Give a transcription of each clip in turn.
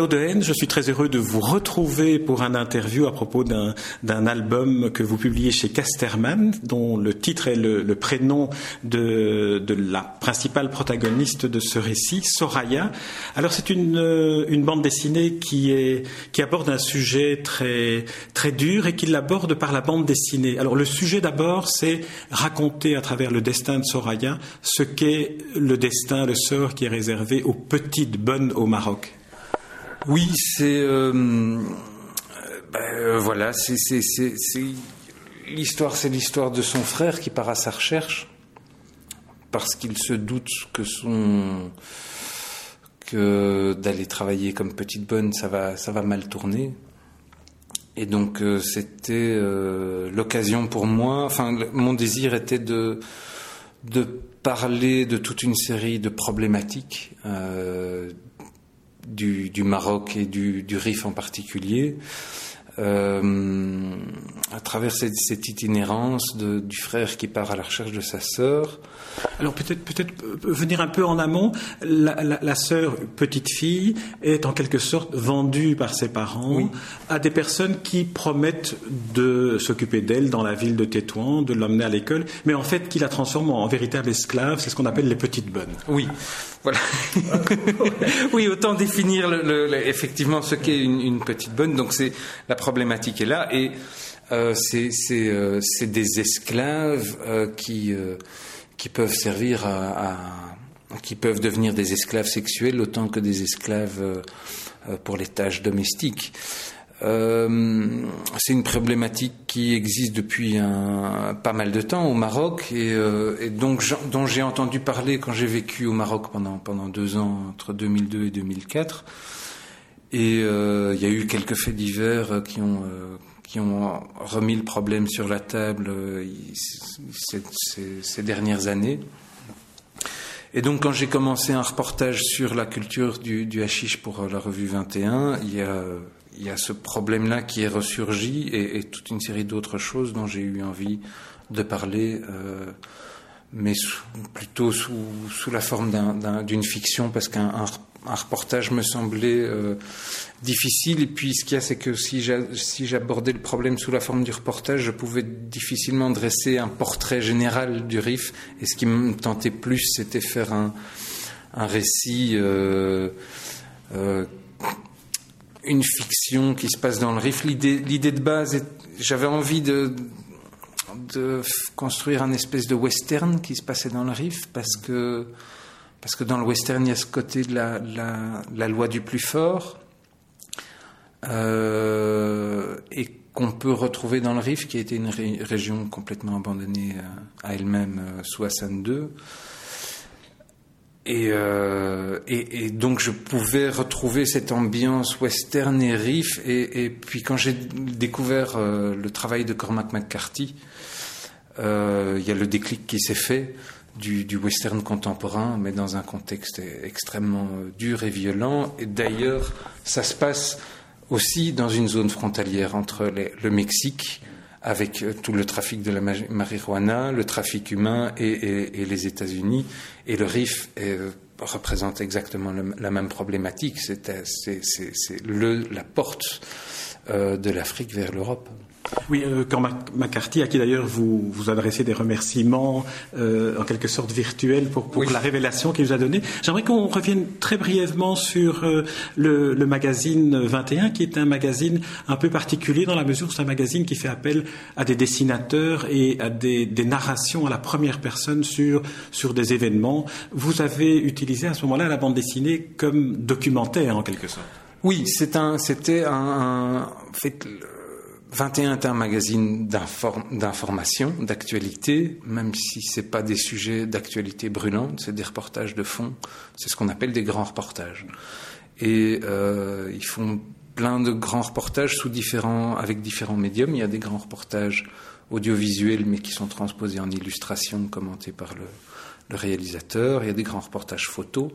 Je suis très heureux de vous retrouver pour un interview à propos d'un album que vous publiez chez Casterman, dont le titre est le, prénom de, de, la principale protagoniste de ce récit, Soraya. Alors c'est une, une, bande dessinée qui aborde un sujet très, très dur et qui l'aborde par la bande dessinée. Alors le sujet d'abord, c'est raconter à travers le destin de Soraya ce qu'est le destin, le sort qui est réservé aux petites bonnes au Maroc. Oui, c'est euh, ben, euh, voilà, c'est l'histoire, c'est l'histoire de son frère qui part à sa recherche parce qu'il se doute que son que d'aller travailler comme petite bonne, ça va ça va mal tourner. Et donc euh, c'était l'occasion pour moi. Enfin, mon désir était de de parler de toute une série de problématiques du, Maroc et du, Rif en particulier, euh, à travers cette, itinérance du frère qui part à la recherche de sa sœur. Alors peut-être peut-être euh, venir un peu en amont. La, sœur petite fille est en quelque sorte vendue par ses parents à des personnes qui promettent de s'occuper d'elle dans la ville de Tétouan, de l'emmener à l'école, mais en fait qui la transforment en véritable esclave. C'est ce qu'on appelle les petites bonnes. Oui. Voilà. oui, autant définir effectivement ce qu'est une, petite bonne. Donc c'est la problématique est là et euh, euh, c'est des esclaves euh, qui qui peuvent servir à, qui peuvent devenir des esclaves sexuels autant que des esclaves pour les tâches domestiques. C'est une problématique qui existe depuis un, pas mal de temps au Maroc et, et donc dont j'ai entendu parler quand j'ai vécu au Maroc pendant pendant deux ans entre 2002 et 2004. Et euh, il y a eu quelques faits divers qui ont qui ont remis le problème sur la table ces, ces, ces dernières années. Et donc, quand j'ai commencé un reportage sur la culture du, du hashish pour la revue 21, il y a il y a ce problème-là qui est ressurgi et, toute une série d'autres choses dont j'ai eu envie de parler, euh, mais plutôt sous, sous, la forme d'une fiction, parce qu'un reportage me semblait euh, difficile. Et puis ce qu'il y a, c'est que si j'abordais le problème sous la forme du reportage, je pouvais difficilement dresser un portrait général du RIF. Et ce qui me tentait plus, c'était faire un, un récit. Euh, euh une fiction qui se passe dans le Rif. L'idée de base, j'avais envie de, de construire un espèce de western qui se passait dans le Rif parce que, dans le western, il y a ce côté de la, loi du plus fort euh, et qu'on peut retrouver dans le Rif, qui a été une région complètement abandonnée à, elle-même euh, sous Hassan II. Euh, et, et, donc je pouvais retrouver cette ambiance western et riff. Et, puis quand j'ai découvert euh, le travail de Cormac McCarthy, euh, il y a le déclic qui s'est fait du, du, western contemporain, mais dans un contexte extrêmement dur et violent. Et d'ailleurs, ça se passe aussi dans une zone frontalière entre le Mexique avec euh, tout le trafic de la marijuana, le trafic humain et, les États-Unis. Et le RIF euh, représente exactement la même problématique. C'est la porte euh, de l'Afrique vers l'Europe. Oui, euh, quand McCarthy, à qui d'ailleurs vous vous adressez des remerciements euh, en quelque sorte virtuels pour, pour la révélation qu'il vous a donnée, j'aimerais qu'on revienne très brièvement sur euh, le, le, magazine 21, qui est un magazine un peu particulier dans la mesure où c'est un magazine qui fait appel à des dessinateurs et à des, des narrations à la première personne sur, sur des événements. Vous avez utilisé à ce moment-là la bande dessinée comme documentaire en quelque sorte. Oui, c'est un, c'était un, un fait, 21 est un magazine d'information, d'actualité, même si ce n'est pas des sujets d'actualité brûlante, c'est des reportages de fond, c'est ce qu'on appelle des grands reportages. Et euh, ils font plein de grands reportages sous différents, avec différents médiums. Il y a des grands reportages audiovisuels, mais qui sont transposés en illustration, commentés par le, le réalisateur. Il y a des grands reportages photos.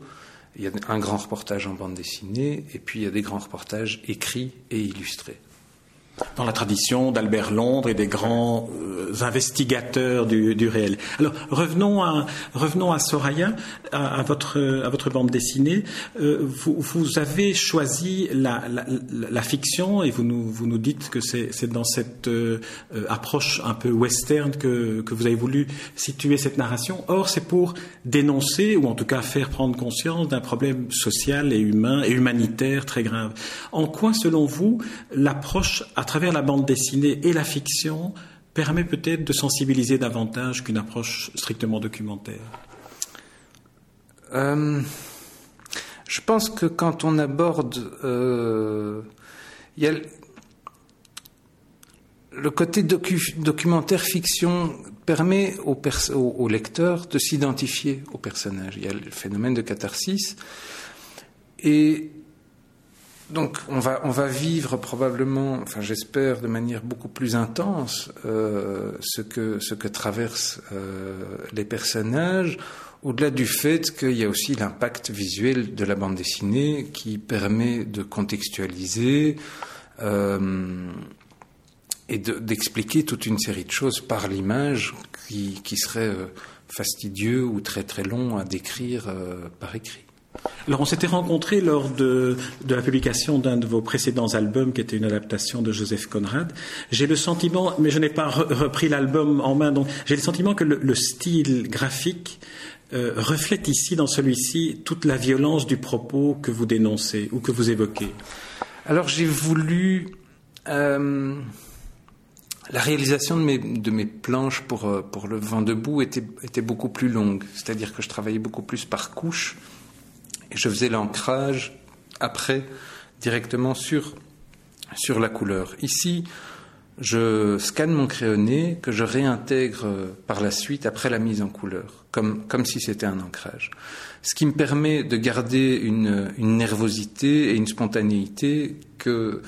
Il y a un grand reportage en bande dessinée, et puis il y a des grands reportages écrits et illustrés. Dans la tradition d'Albert Londres et des grands euh, investigateurs du, réel. Alors revenons à revenons à Soraya, à, votre à votre bande dessinée. Euh, vous, vous, avez choisi la, fiction et vous nous vous nous dites que c'est dans cette euh, approche un peu western que que vous avez voulu situer cette narration. Or c'est pour dénoncer ou en tout cas faire prendre conscience d'un problème social et humain et humanitaire très grave. En quoi, selon vous, l'approche travers la bande dessinée et la fiction permet peut-être de sensibiliser davantage qu'une approche strictement documentaire euh, Je pense que quand on aborde... Euh, y a le côté documentaire fiction permet au, au lecteur de s'identifier au personnage. Il y a le phénomène de catharsis. Et donc on va, vivre probablement, enfin j'espère de manière beaucoup plus intense euh, ce, que, ce traversent euh, les personnages, au-delà du fait qu'il y a aussi l'impact visuel de la bande dessinée qui permet de contextualiser euh, et d'expliquer toute une série de choses par l'image qui, qui serait fastidieux ou très très long à décrire par écrit. Alors on s'était rencontrés lors de, la publication d'un de vos précédents albums qui était une adaptation de Joseph Conrad. J'ai le sentiment, mais je n'ai pas repris l'album en main, donc j'ai le sentiment que le, style graphique euh, reflète ici, dans celui-ci, toute la violence du propos que vous dénoncez ou que vous évoquez. Alors j'ai voulu... Euh, la réalisation de mes, planches pour, euh, pour le vent debout était, était beaucoup plus longue, c'est-à-dire que je travaillais beaucoup plus par couches et je faisais l'ancrage après directement sur, sur la couleur. Ici, je scanne mon crayonné que je réintègre par la suite après la mise en couleur, comme, comme si c'était un ancrage. Ce qui me permet de garder une, une nervosité et une spontanéité que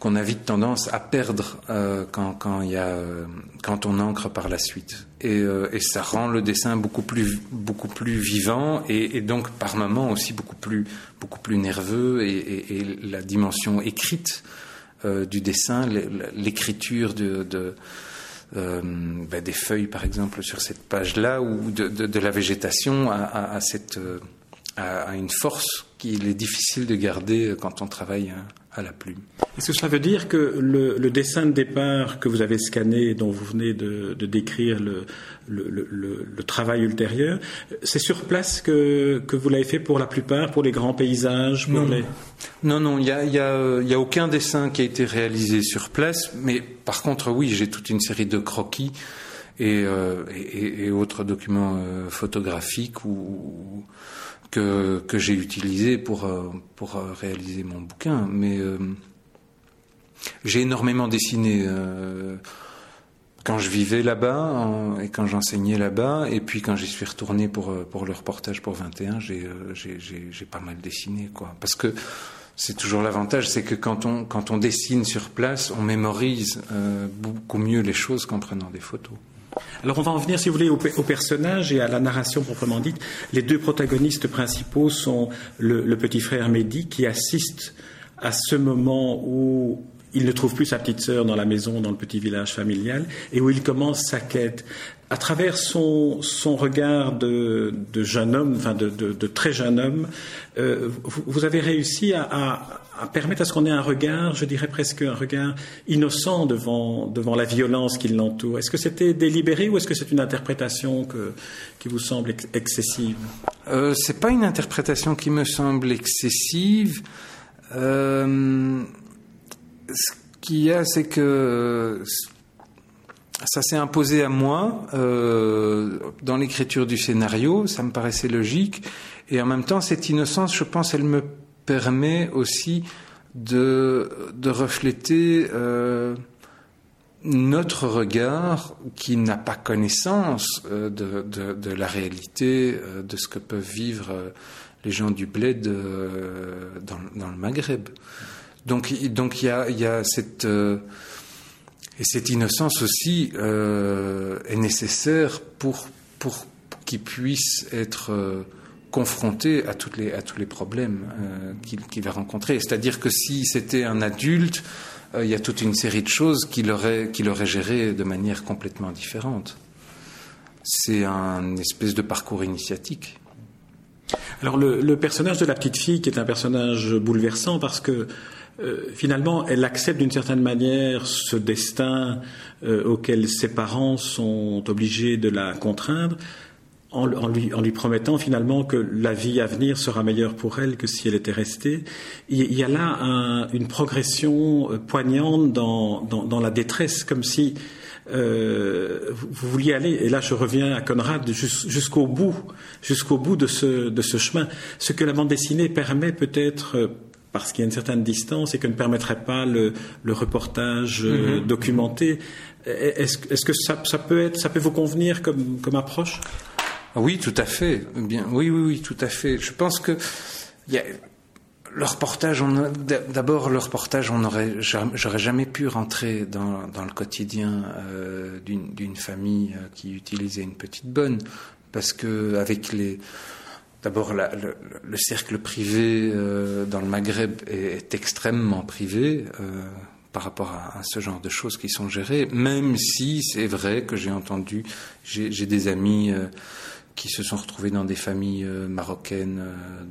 qu'on a vite tendance à perdre euh, quand, y a, euh, quand on ancre par la suite. Et, euh, et, ça rend le dessin beaucoup plus, beaucoup plus vivant et, donc par moments aussi beaucoup plus, beaucoup plus nerveux et, et la dimension écrite du dessin, l'écriture de, ben des feuilles par exemple sur cette page-là ou de, de, la végétation à, cette, à, une force qu'il est difficile de garder quand on travaille à la plume. Est-ce que cela veut dire que le, dessin de départ que vous avez scanné, dont vous venez de, décrire le, le, travail ultérieur, c'est sur place que, que vous l'avez fait pour la plupart, pour les grands paysages Non, non, non, il n'y a, y a, y a, aucun dessin qui a été réalisé sur place, mais par contre, oui, j'ai toute une série de croquis et, euh, et, autres documents euh, photographiques ou que, j'ai utilisé pour, euh, pour euh, réaliser mon bouquin. Mais euh, j'ai énormément dessiné quand je vivais là-bas et quand j'enseignais là-bas. Et puis quand j'y suis retourné pour, pour le reportage pour 21, j'ai pas mal dessiné. quoi. Parce que c'est toujours l'avantage, c'est que quand on, quand on dessine sur place, on mémorise beaucoup mieux les choses qu'en prenant des photos. Alors on va en venir, si vous voulez, au, personnage et à la narration proprement dite. Les deux protagonistes principaux sont le, petit frère Mehdi qui assiste à ce moment où il ne trouve plus sa petite sœur dans la maison, dans le petit village familial, et où il commence sa quête. À travers son, regard de, jeune homme, enfin de, très jeune homme, euh, vous, avez réussi à permettre à ce qu'on ait un regard, je dirais presque un regard innocent devant, devant la violence qui l'entoure. Est-ce que c'était délibéré ou est-ce que c'est une interprétation que, qui vous semble excessive? Euh, C'est pas une interprétation qui me semble excessive. Euh, ce qu'il y a, c'est que ça s'est imposé à moi euh, dans l'écriture du scénario, ça me paraissait logique, et en même temps, cette innocence, je pense, elle me permet aussi de, de refléter euh, notre regard qui n'a pas connaissance euh, de, de, la réalité euh, de ce que peuvent vivre les gens du bled dans, dans, le Maghreb. Donc il y a, y a cette et cette innocence aussi est nécessaire pour pour qu'il puisse être confronté à, les, à tous les problèmes euh, qu'il va rencontrer. C'est-à-dire que si c'était un adulte, il y a toute une série de choses qu'il aurait, qu'il aurait gérées de manière complètement différente. C'est un espèce de parcours initiatique. Alors le, personnage de la petite fille, qui est un personnage bouleversant parce que euh, finalement, elle accepte d'une certaine manière ce destin euh, auquel ses parents sont obligés de la contraindre, en, lui, en, lui, promettant finalement que la vie à venir sera meilleure pour elle que si elle était restée. Il, y a là une progression euh, poignante dans, dans, la détresse, comme si euh, vous vouliez aller, et là je reviens à Conrad, jusqu'au bout, jusqu'au bout de ce, de ce chemin. Ce que la bande dessinée permet peut-être euh, parce qu'il y a une certaine distance et que ne permettrait pas le, le reportage mm-hmm. documenté. Est-ce est que ça, ça, peut être, ça peut vous convenir comme, comme approche? Oui, tout à fait. Bien, oui, oui, oui, tout à fait. Je pense que y a, le reportage, d'abord le reportage, on aurait, j'aurais jamais pu rentrer dans, dans le quotidien euh, d'une famille euh, qui utilisait une petite bonne, parce que avec les, d'abord le, le, cercle privé euh, dans le Maghreb est, extrêmement privé. Euh, par rapport à, à, ce genre de choses qui sont gérées, même si c'est vrai que j'ai entendu, j'ai des amis euh, qui se sont retrouvés dans des familles euh, marocaines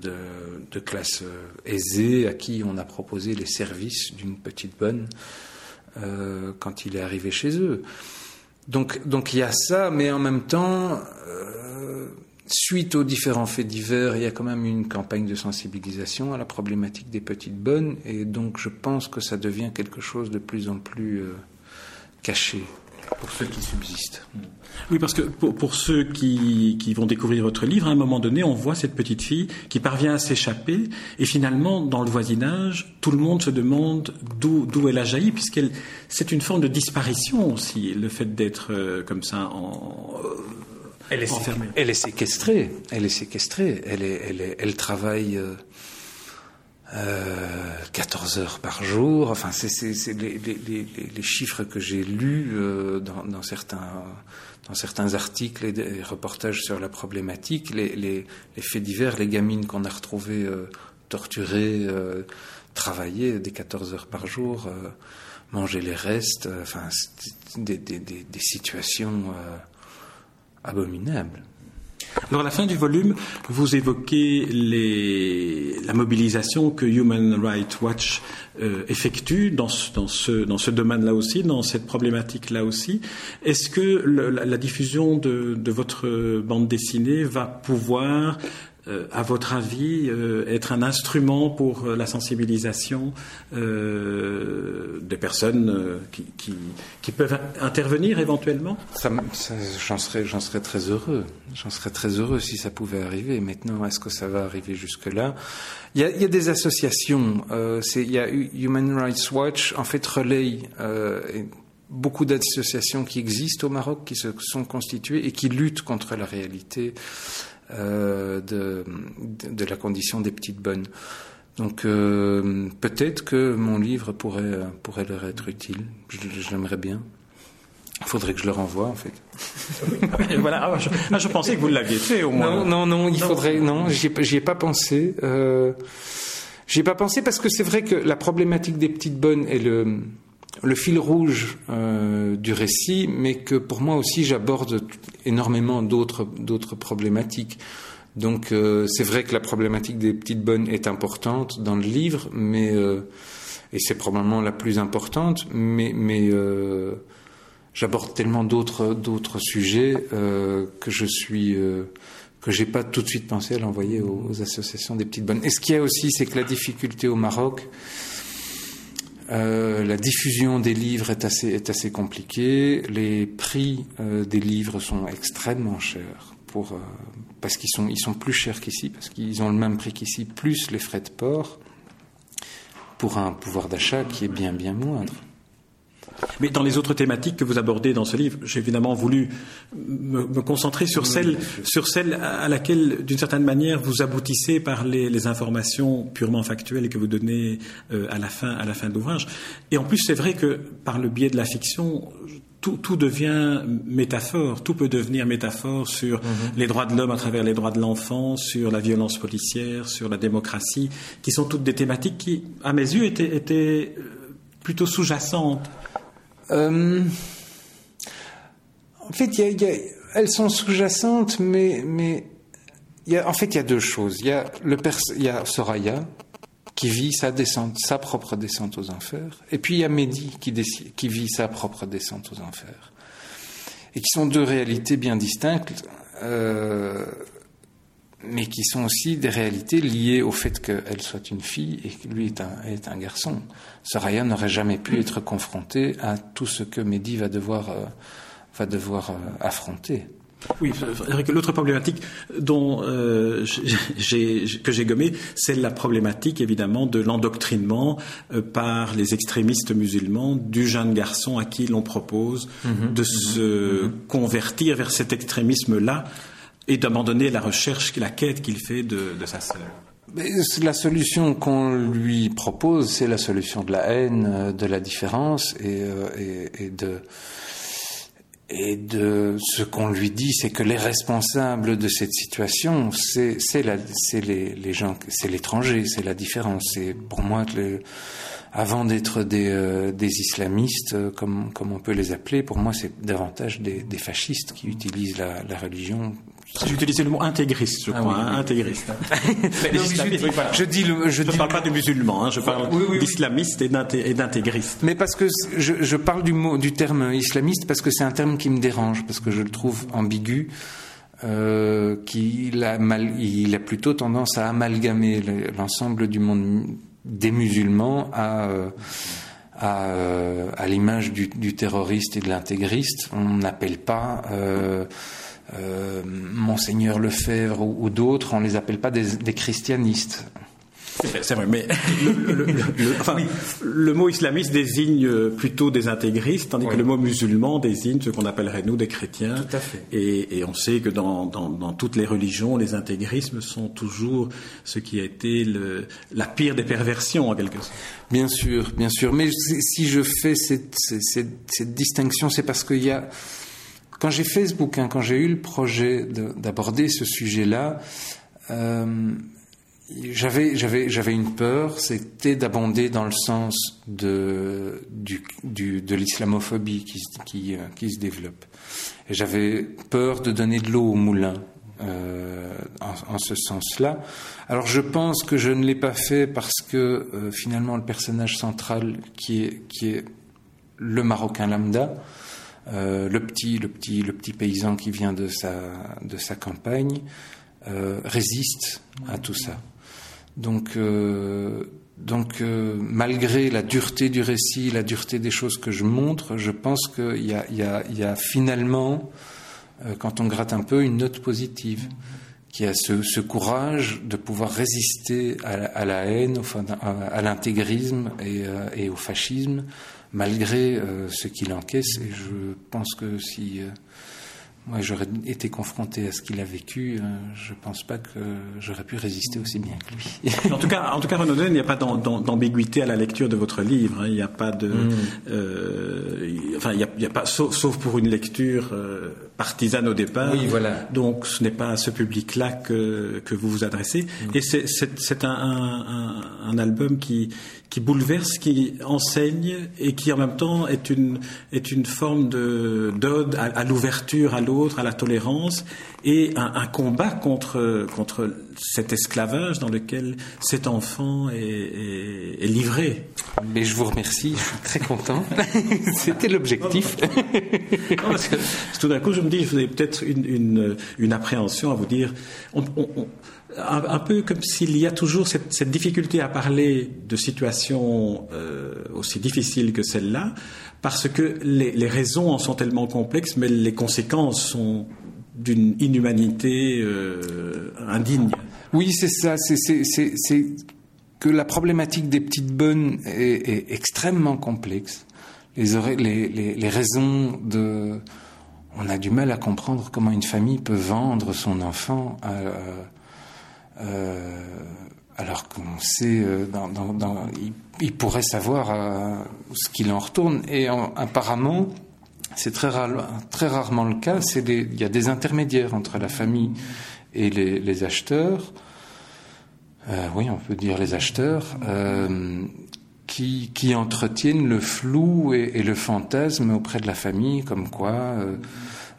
euh, de, classe euh, aisée, à qui on a proposé les services d'une petite bonne quand il est arrivé chez eux. Donc, donc il y a ça, mais en même temps, suite aux différents faits divers, il y a quand même une campagne de sensibilisation à la problématique des petites bonnes, et donc je pense que ça devient quelque chose de plus en plus caché pour ceux qui subsistent. Oui, parce que pour, ceux qui, qui, vont découvrir votre livre, à un moment donné, on voit cette petite fille qui parvient à s'échapper, et finalement, dans le voisinage, tout le monde se demande d'où elle a jailli, puisqu'elle c'est une forme de disparition aussi, le fait d'être euh, comme ça en euh, elle est, enfermée. Elle est séquestrée. Elle est séquestrée. Elle, est, elle, est, elle travaille. Euh, euh, 14 heures par jour. Enfin, c'est les, chiffres que j'ai lus euh, dans, certains, articles et des reportages sur la problématique. Les, faits divers, les gamines qu'on a retrouvées euh, torturées, euh, travailler des 14 heures par jour, euh, manger les restes. Euh, enfin, des, situations abominables. Alors à la fin du volume, vous évoquez les, la mobilisation que Human Rights Watch euh, effectue dans ce, dans ce, dans ce domaine-là aussi, dans cette problématique-là aussi. Est-ce que le, la, diffusion de, de, votre bande dessinée va pouvoir euh, à votre avis, euh, être un instrument pour euh, la sensibilisation des personnes qui, peuvent intervenir éventuellement? J'en serais, très heureux. J'en serais très heureux si ça pouvait arriver. Maintenant, est-ce que ça va arriver jusque-là? Il y, a, il y, a, des associations. il y a Human Rights Watch, en fait, relaye beaucoup d'associations qui existent au Maroc, qui se sont constituées et qui luttent contre la réalité euh, de, de, la condition des petites bonnes. Donc euh, peut-être que mon livre pourrait, pourrait leur être utile. Je, l'aimerais bien. Il faudrait que je le renvoie en fait. voilà, ah, ah, je, pensais que vous l'aviez fait au moins. Non, non, non, il faudrait. Non, j'y ai, pas pensé. Euh, j'y ai pas pensé parce que c'est vrai que la problématique des petites bonnes est le le fil rouge euh, du récit, mais que pour moi aussi j'aborde énormément d'autres d'autres problématiques. Donc euh, c'est vrai que la problématique des petites bonnes est importante dans le livre, mais euh, et c'est probablement la plus importante, mais mais j'aborde tellement d'autres d'autres sujets que je suis que j'ai pas tout de suite pensé à l'envoyer aux, aux, associations des petites bonnes. Et ce qu'il y a aussi, c'est que la difficulté au Maroc, euh, la diffusion des livres est assez, est assez compliquée. Les prix euh, des livres sont extrêmement chers pour, euh, parce qu'ils sont, ils sont plus chers qu'ici, parce qu'ils ont le même prix qu'ici, plus les frais de port, pour un pouvoir d'achat qui est bien, bien moindre. Mais dans les autres thématiques que vous abordez dans ce livre, j'ai évidemment voulu me, concentrer sur celle, sur celle à laquelle, d'une certaine manière, vous aboutissez par les, les informations purement factuelles que vous donnez euh, à la fin, à la fin de l'ouvrage. Et en plus, c'est vrai que par le biais de la fiction, tout, tout, devient métaphore, tout peut devenir métaphore sur mhm. les droits de l'homme à travers les droits de l'enfant, sur la violence policière, sur la démocratie, qui sont toutes des thématiques qui, à mes yeux, étaient, étaient plutôt sous-jacente En fait, elles sont sous-jacentes, mais, en fait, il y a deux choses. Il y a, Soraya, qui vit sa propre descente aux enfers, et puis il y a Mehdi qui, qui vit sa propre descente aux enfers, et qui sont deux réalités bien distinctes, euh, mais qui sont aussi des réalités liées au fait qu'elle soit une fille et que lui est un, est un garçon. Soraya n'aurait jamais pu être confrontée à tout ce que Mehdi va devoir, euh, va devoir euh, affronter. Oui, l'autre problématique dont euh, que j'ai gommé, c'est la problématique évidemment de l'endoctrinement euh, par les extrémistes musulmans du jeune garçon à qui l'on propose mhm. de se mhm. convertir vers cet extrémisme-là et d'abandonner la recherche, la quête qu'il fait de, sa sœur. La solution qu'on lui propose, c'est la solution de la haine, euh, de la différence et, et, de ce qu'on lui dit, c'est que les responsables de cette situation, c'est les, gens, c'est l'étranger, c'est la différence. C'est pour moi, avant d'être des, euh, islamistes, euh, comme, on peut les appeler, pour moi, c'est davantage des, fascistes qui utilisent la religion j'ai utilisé le mot intégriste, je ah crois, hein, intégriste. je, dis le, je, ne parle pas de musulmans, hein, je parle d'islamistes et d'intégristes. Mais parce que je, je, parle du mot, du terme islamiste parce que c'est un terme qui me dérange, parce que je le trouve ambigu. Euh, qu'il a mal, il a plutôt tendance à amalgamer l'ensemble du monde des musulmans à euh, à, euh, à l'image du, du, terroriste et de l'intégriste. On n'appelle pas euh, Monseigneur Lefebvre ou, d'autres, on les appelle pas des, des christianistes. C'est vrai, mais le, le, le, enfin, le, mot islamiste désigne plutôt des intégristes, tandis que le mot musulman désigne ce qu'on appellerait nous des chrétiens. Tout à fait. Et, et on sait que dans, dans, dans, toutes les religions, les intégrismes sont toujours ce qui a été la pire des perversions en quelque sorte. Bien sûr, bien sûr. Mais si je fais cette, cette, cette distinction, c'est parce qu'il y a quand j'ai fait ce bouquin, quand j'ai eu le projet d'aborder ce sujet-là, euh, j'avais une peur, c'était d'abonder dans le sens de du, du de l'islamophobie qui qui, euh, qui se développe. J'avais peur de donner de l'eau au moulin euh, en, ce sens-là. Alors je pense que je ne l'ai pas fait parce que finalement le personnage central qui est qui est le Marocain lambda euh, le petit, le petit, le petit paysan qui vient de sa, de sa campagne euh, résiste à tout ça. Donc, euh, donc malgré la dureté du récit, la dureté des choses que je montre, je pense qu'il y a, finalement, quand on gratte un peu, une note positive qui a ce, courage de pouvoir résister à, la haine, à, à l'intégrisme et, au fascisme, malgré euh, ce qu'il encaisse. Et je pense que si euh, moi j'aurais été confronté à ce qu'il a vécu, euh, je pense pas que j'aurais pu résister aussi bien que lui. en tout cas, en tout cas, Renaud il n'y a pas d'ambiguïté à la lecture de votre livre. Hein. Il n'y a pas de, mm. enfin, il n'y a, pas, sauf, sauf, pour une lecture partisane au départ. Oui, voilà. Donc, ce n'est pas à ce public-là que, que vous vous adressez. Mm. Et c'est un, un, un, album qui qui bouleverse, qui enseigne et qui en même temps est une, est une forme de, d'ode à, l'ouverture à l'autre, à la tolérance et un, un, combat contre, contre cet esclavage dans lequel cet enfant est, est, est livré. Mais je vous remercie, je suis très content. C'était l'objectif. tout d'un coup, je me dis, je faisais peut-être une, une, appréhension à vous dire, un, peu comme s'il y a toujours cette, difficulté à parler de situations euh, aussi difficiles que celle-là, parce que les, les, raisons en sont tellement complexes, mais les conséquences sont d'une inhumanité euh, indigne. Oui, c'est ça. C'est que la problématique des petites bonnes est, est extrêmement complexe. Les, les, les, raisons de... On a du mal à comprendre comment une famille peut vendre son enfant à, euh, alors qu'on sait, euh, dans, il, pourrait savoir euh, ce qu'il en retourne. Et en, apparemment, c'est très, très, rarement le cas. Il y a des intermédiaires entre la famille et les, acheteurs. Euh, oui, on peut dire les acheteurs, euh, qui, qui entretiennent le flou et, le fantasme auprès de la famille, comme quoi euh,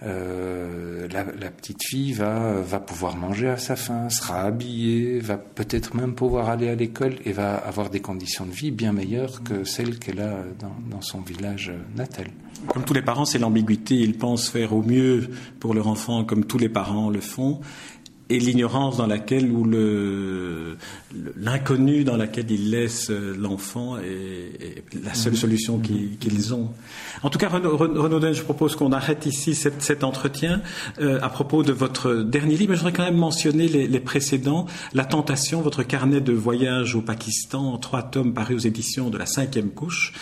euh, la, la, petite fille va, va pouvoir manger à sa faim, sera habillée, va peut-être même pouvoir aller à l'école et va avoir des conditions de vie bien meilleures que celles qu'elle a dans, dans son village natal. Comme tous les parents, c'est l'ambiguïté. Ils pensent faire au mieux pour leur enfant, comme tous les parents le font et l'ignorance dans laquelle ou le l'inconnu dans laquelle ils laissent l'enfant est, la seule solution mhm. qu'ils ont. En tout cas, Renaud, je propose qu'on arrête ici cet, entretien euh, à propos de votre dernier livre. Mais je voudrais quand même mentionner les, les, précédents. La Tentation, votre carnet de voyage au Pakistan, en trois tomes parus aux éditions de la cinquième couche.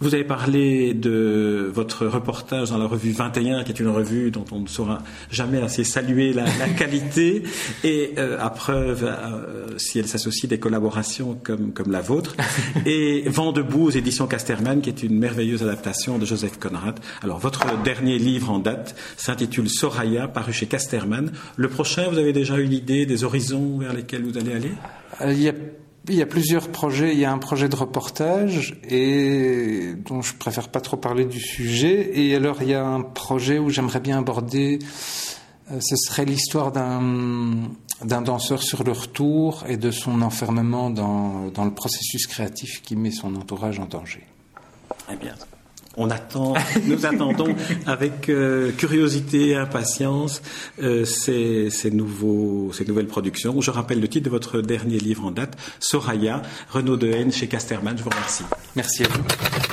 Vous avez parlé de votre reportage dans la revue 21, qui est une revue dont on ne saura jamais assez saluer la, la qualité, et euh, à preuve, euh, si elle s'associe des collaborations comme, comme la vôtre, et Vent debout aux éditions Casterman, qui est une merveilleuse adaptation de Joseph Conrad. Alors, votre dernier livre en date s'intitule Soraya, paru chez Casterman. Le prochain, vous avez déjà une idée des horizons vers lesquels vous allez aller? Euh, Il y a il y a plusieurs projets. Il y a un projet de reportage et dont je préfère pas trop parler du sujet. Et alors il y a un projet où j'aimerais bien aborder. Euh, ce serait l'histoire d'un danseur sur le retour et de son enfermement dans, dans le processus créatif qui met son entourage en danger. Très bien on attend, nous attendons avec euh, curiosité et impatience euh, ces, ces, nouveaux, ces nouvelles productions. Je rappelle le titre de votre dernier livre en date, Soraya, Renaud Dehaene chez Casterman. Je vous remercie. Merci à vous.